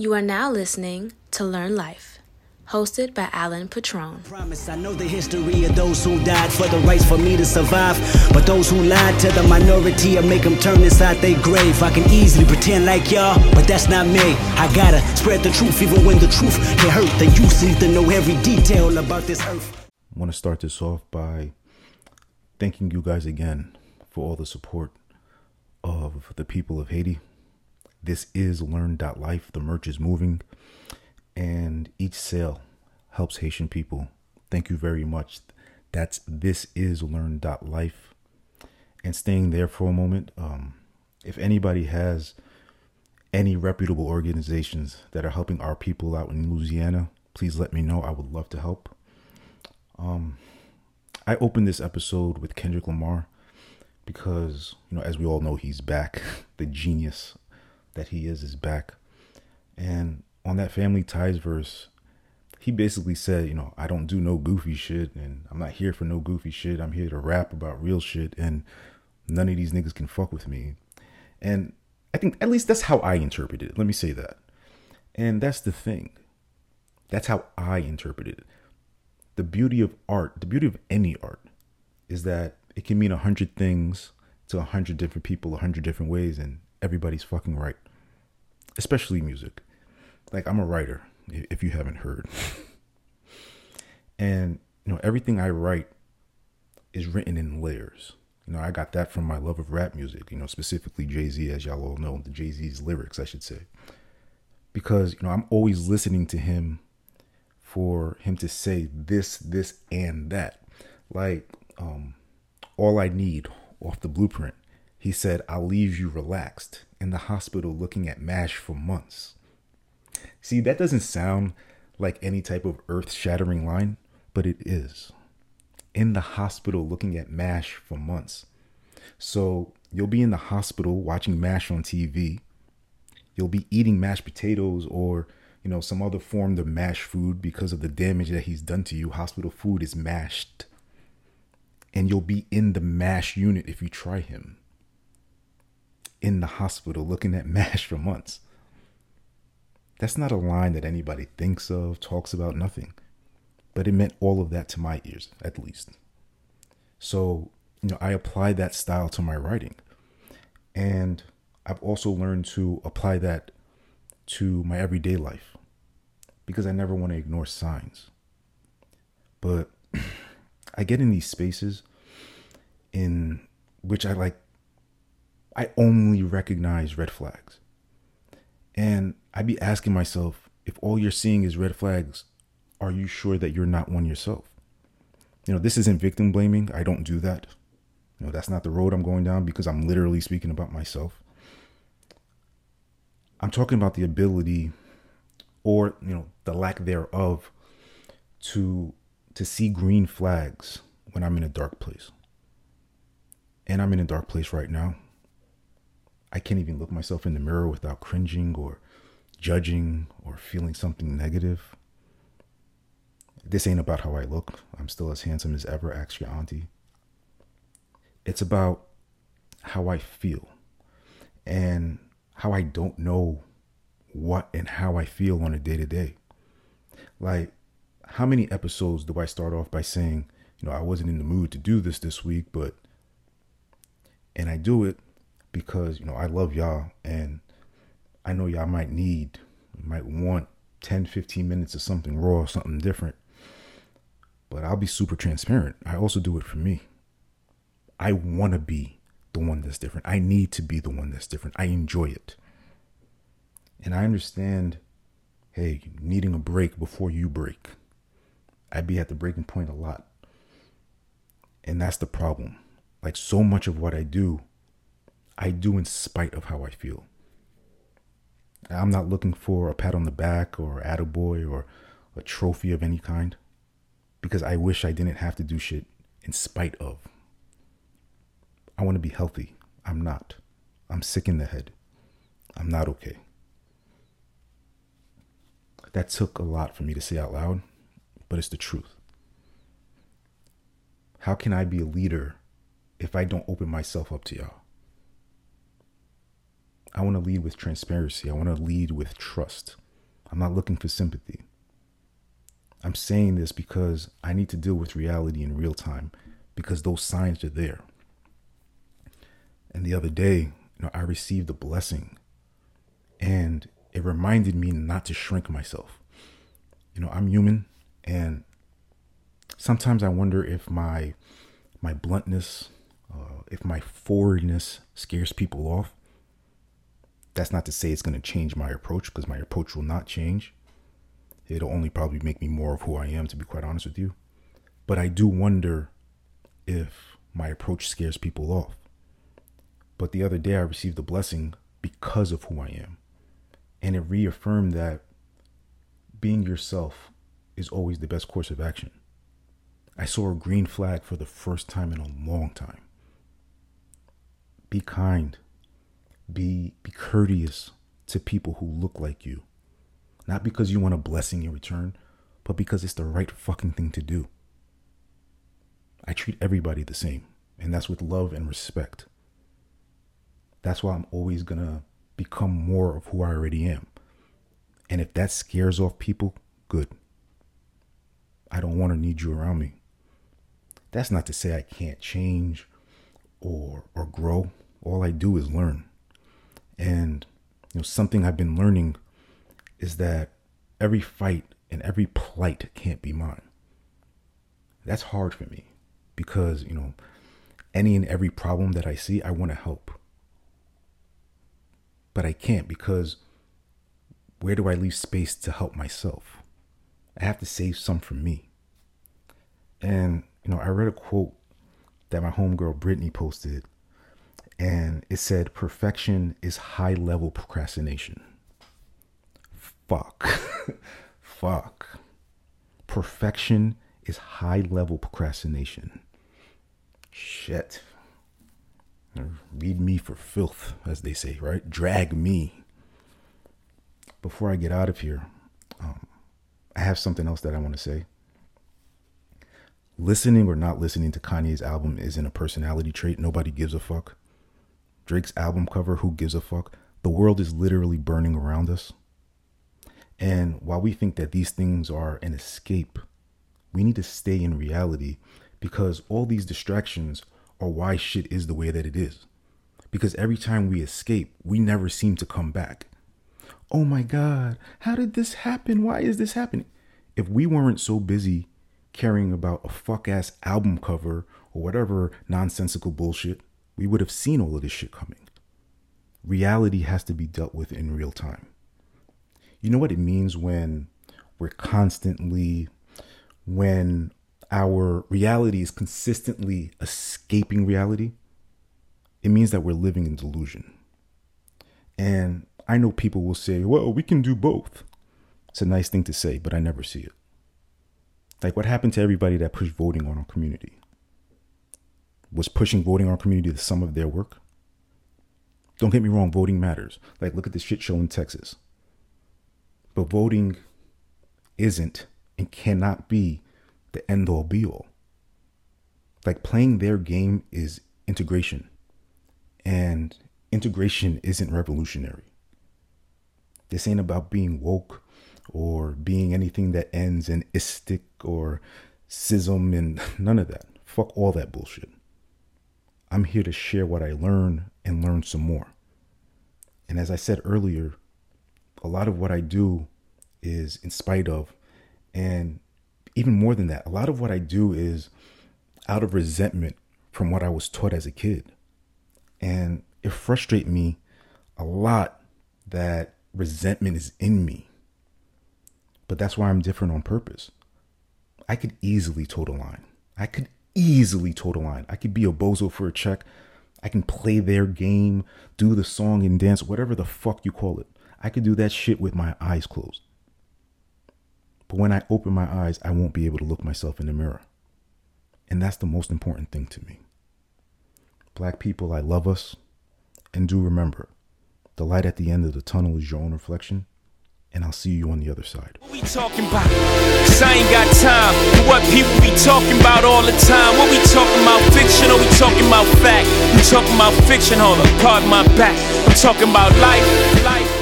You are now listening to Learn Life, hosted by Alan Patrone. Promise I know the history of those who died for the rights for me to survive. But those who lied to the minority and make them turn inside their grave. I can easily pretend like y'all, but that's not me. I gotta spread the truth even when the truth can hurt. The youth need to know every detail about this earth. I want to start this off by thanking you guys again for all the support of the people of Haiti. This is learn.life. The merch is moving, and each sale helps Haitian people. Thank you very much. That's this is learn.life. And staying there for a moment, um, if anybody has any reputable organizations that are helping our people out in Louisiana, please let me know. I would love to help. Um, I opened this episode with Kendrick Lamar because, you know, as we all know, he's back. the genius that he is is back. And on that Family Ties verse, he basically said, you know, I don't do no goofy shit and I'm not here for no goofy shit. I'm here to rap about real shit and none of these niggas can fuck with me. And I think at least that's how I interpret it. Let me say that. And that's the thing. That's how I interpret it. The beauty of art, the beauty of any art, is that it can mean a hundred things to a hundred different people, a hundred different ways, and everybody's fucking right. Especially music. Like I'm a writer, if you haven't heard. and you know, everything I write is written in layers. You know, I got that from my love of rap music, you know, specifically Jay-Z, as y'all all know, the Jay-Z's lyrics, I should say. Because, you know, I'm always listening to him for him to say this, this, and that. Like, um, all I need off the blueprint. He said, I'll leave you relaxed in the hospital looking at MASH for months. See, that doesn't sound like any type of earth shattering line, but it is. In the hospital looking at MASH for months. So you'll be in the hospital watching MASH on TV. You'll be eating mashed potatoes or, you know, some other form of mashed food because of the damage that he's done to you. Hospital food is mashed and you'll be in the MASH unit if you try him. In the hospital looking at MASH for months. That's not a line that anybody thinks of, talks about, nothing. But it meant all of that to my ears, at least. So, you know, I apply that style to my writing. And I've also learned to apply that to my everyday life because I never want to ignore signs. But I get in these spaces in which I like I only recognize red flags. And I'd be asking myself, if all you're seeing is red flags, are you sure that you're not one yourself? You know, this isn't victim blaming. I don't do that. You know, that's not the road I'm going down because I'm literally speaking about myself. I'm talking about the ability or, you know, the lack thereof to to see green flags when I'm in a dark place. And I'm in a dark place right now. I can't even look myself in the mirror without cringing or judging or feeling something negative. This ain't about how I look. I'm still as handsome as ever, ask your auntie. It's about how I feel and how I don't know what and how I feel on a day to day. Like, how many episodes do I start off by saying, you know, I wasn't in the mood to do this this week, but, and I do it because, you know, I love y'all and I know y'all might need, might want 10, 15 minutes of something raw, something different. But I'll be super transparent. I also do it for me. I want to be the one that's different. I need to be the one that's different. I enjoy it. And I understand, hey, needing a break before you break. I'd be at the breaking point a lot. And that's the problem. Like so much of what I do, I do in spite of how I feel. I'm not looking for a pat on the back or attaboy or a trophy of any kind because I wish I didn't have to do shit in spite of. I want to be healthy. I'm not. I'm sick in the head. I'm not okay. That took a lot for me to say out loud but it's the truth. How can I be a leader if I don't open myself up to y'all? I want to lead with transparency. I want to lead with trust. I'm not looking for sympathy. I'm saying this because I need to deal with reality in real time because those signs are there. And the other day, you know, I received a blessing and it reminded me not to shrink myself. You know, I'm human and sometimes I wonder if my my bluntness, uh, if my forwardness scares people off. That's not to say it's going to change my approach because my approach will not change. It'll only probably make me more of who I am, to be quite honest with you. But I do wonder if my approach scares people off. But the other day, I received a blessing because of who I am. And it reaffirmed that being yourself is always the best course of action. I saw a green flag for the first time in a long time. Be kind. Be be courteous to people who look like you. Not because you want a blessing in return, but because it's the right fucking thing to do. I treat everybody the same, and that's with love and respect. That's why I'm always gonna become more of who I already am. And if that scares off people, good. I don't want to need you around me. That's not to say I can't change or or grow. All I do is learn. And you know something I've been learning is that every fight and every plight can't be mine. That's hard for me because, you know, any and every problem that I see, I want to help. But I can't because where do I leave space to help myself? I have to save some for me. And, you know, I read a quote that my homegirl Brittany posted, and it said, Perfection is high level procrastination. Fuck. Fuck. Perfection is high level procrastination. Shit. Read me for filth, as they say, right? Drag me. Before I get out of here, um, I have something else that I want to say. Listening or not listening to Kanye's album isn't a personality trait. Nobody gives a fuck. Drake's album cover, who gives a fuck? The world is literally burning around us. And while we think that these things are an escape, we need to stay in reality because all these distractions are why shit is the way that it is. Because every time we escape, we never seem to come back. Oh my God, how did this happen? Why is this happening? If we weren't so busy caring about a fuck ass album cover or whatever nonsensical bullshit, we would have seen all of this shit coming. Reality has to be dealt with in real time. You know what it means when we're constantly, when our reality is consistently escaping reality? It means that we're living in delusion. And I know people will say, well, we can do both. It's a nice thing to say, but I never see it. Like what happened to everybody that pushed voting on our community? Was pushing voting on our community the sum of their work? Don't get me wrong, voting matters. Like look at this shit show in Texas. But voting isn't and cannot be the end all be all. Like playing their game is integration. And integration isn't revolutionary. This ain't about being woke or being anything that ends in istic or schism and none of that. Fuck all that bullshit. I'm here to share what I learn and learn some more. And as I said earlier, a lot of what I do is in spite of, and even more than that, a lot of what I do is out of resentment from what I was taught as a kid. And it frustrates me a lot that resentment is in me. But that's why I'm different on purpose. I could easily toe the line. I could easily toe the line. I could be a bozo for a check. I can play their game, do the song and dance, whatever the fuck you call it. I could do that shit with my eyes closed. But when I open my eyes, I won't be able to look myself in the mirror. And that's the most important thing to me. Black people, I love us. And do remember, the light at the end of the tunnel is your own reflection. And I'll see you on the other side. What we talking about? Cause I ain't got time for what people be talking about all the time. What we talking about fiction or we talking about fact? We talking about fiction, hold up, pardon my back. I'm talking about life, life.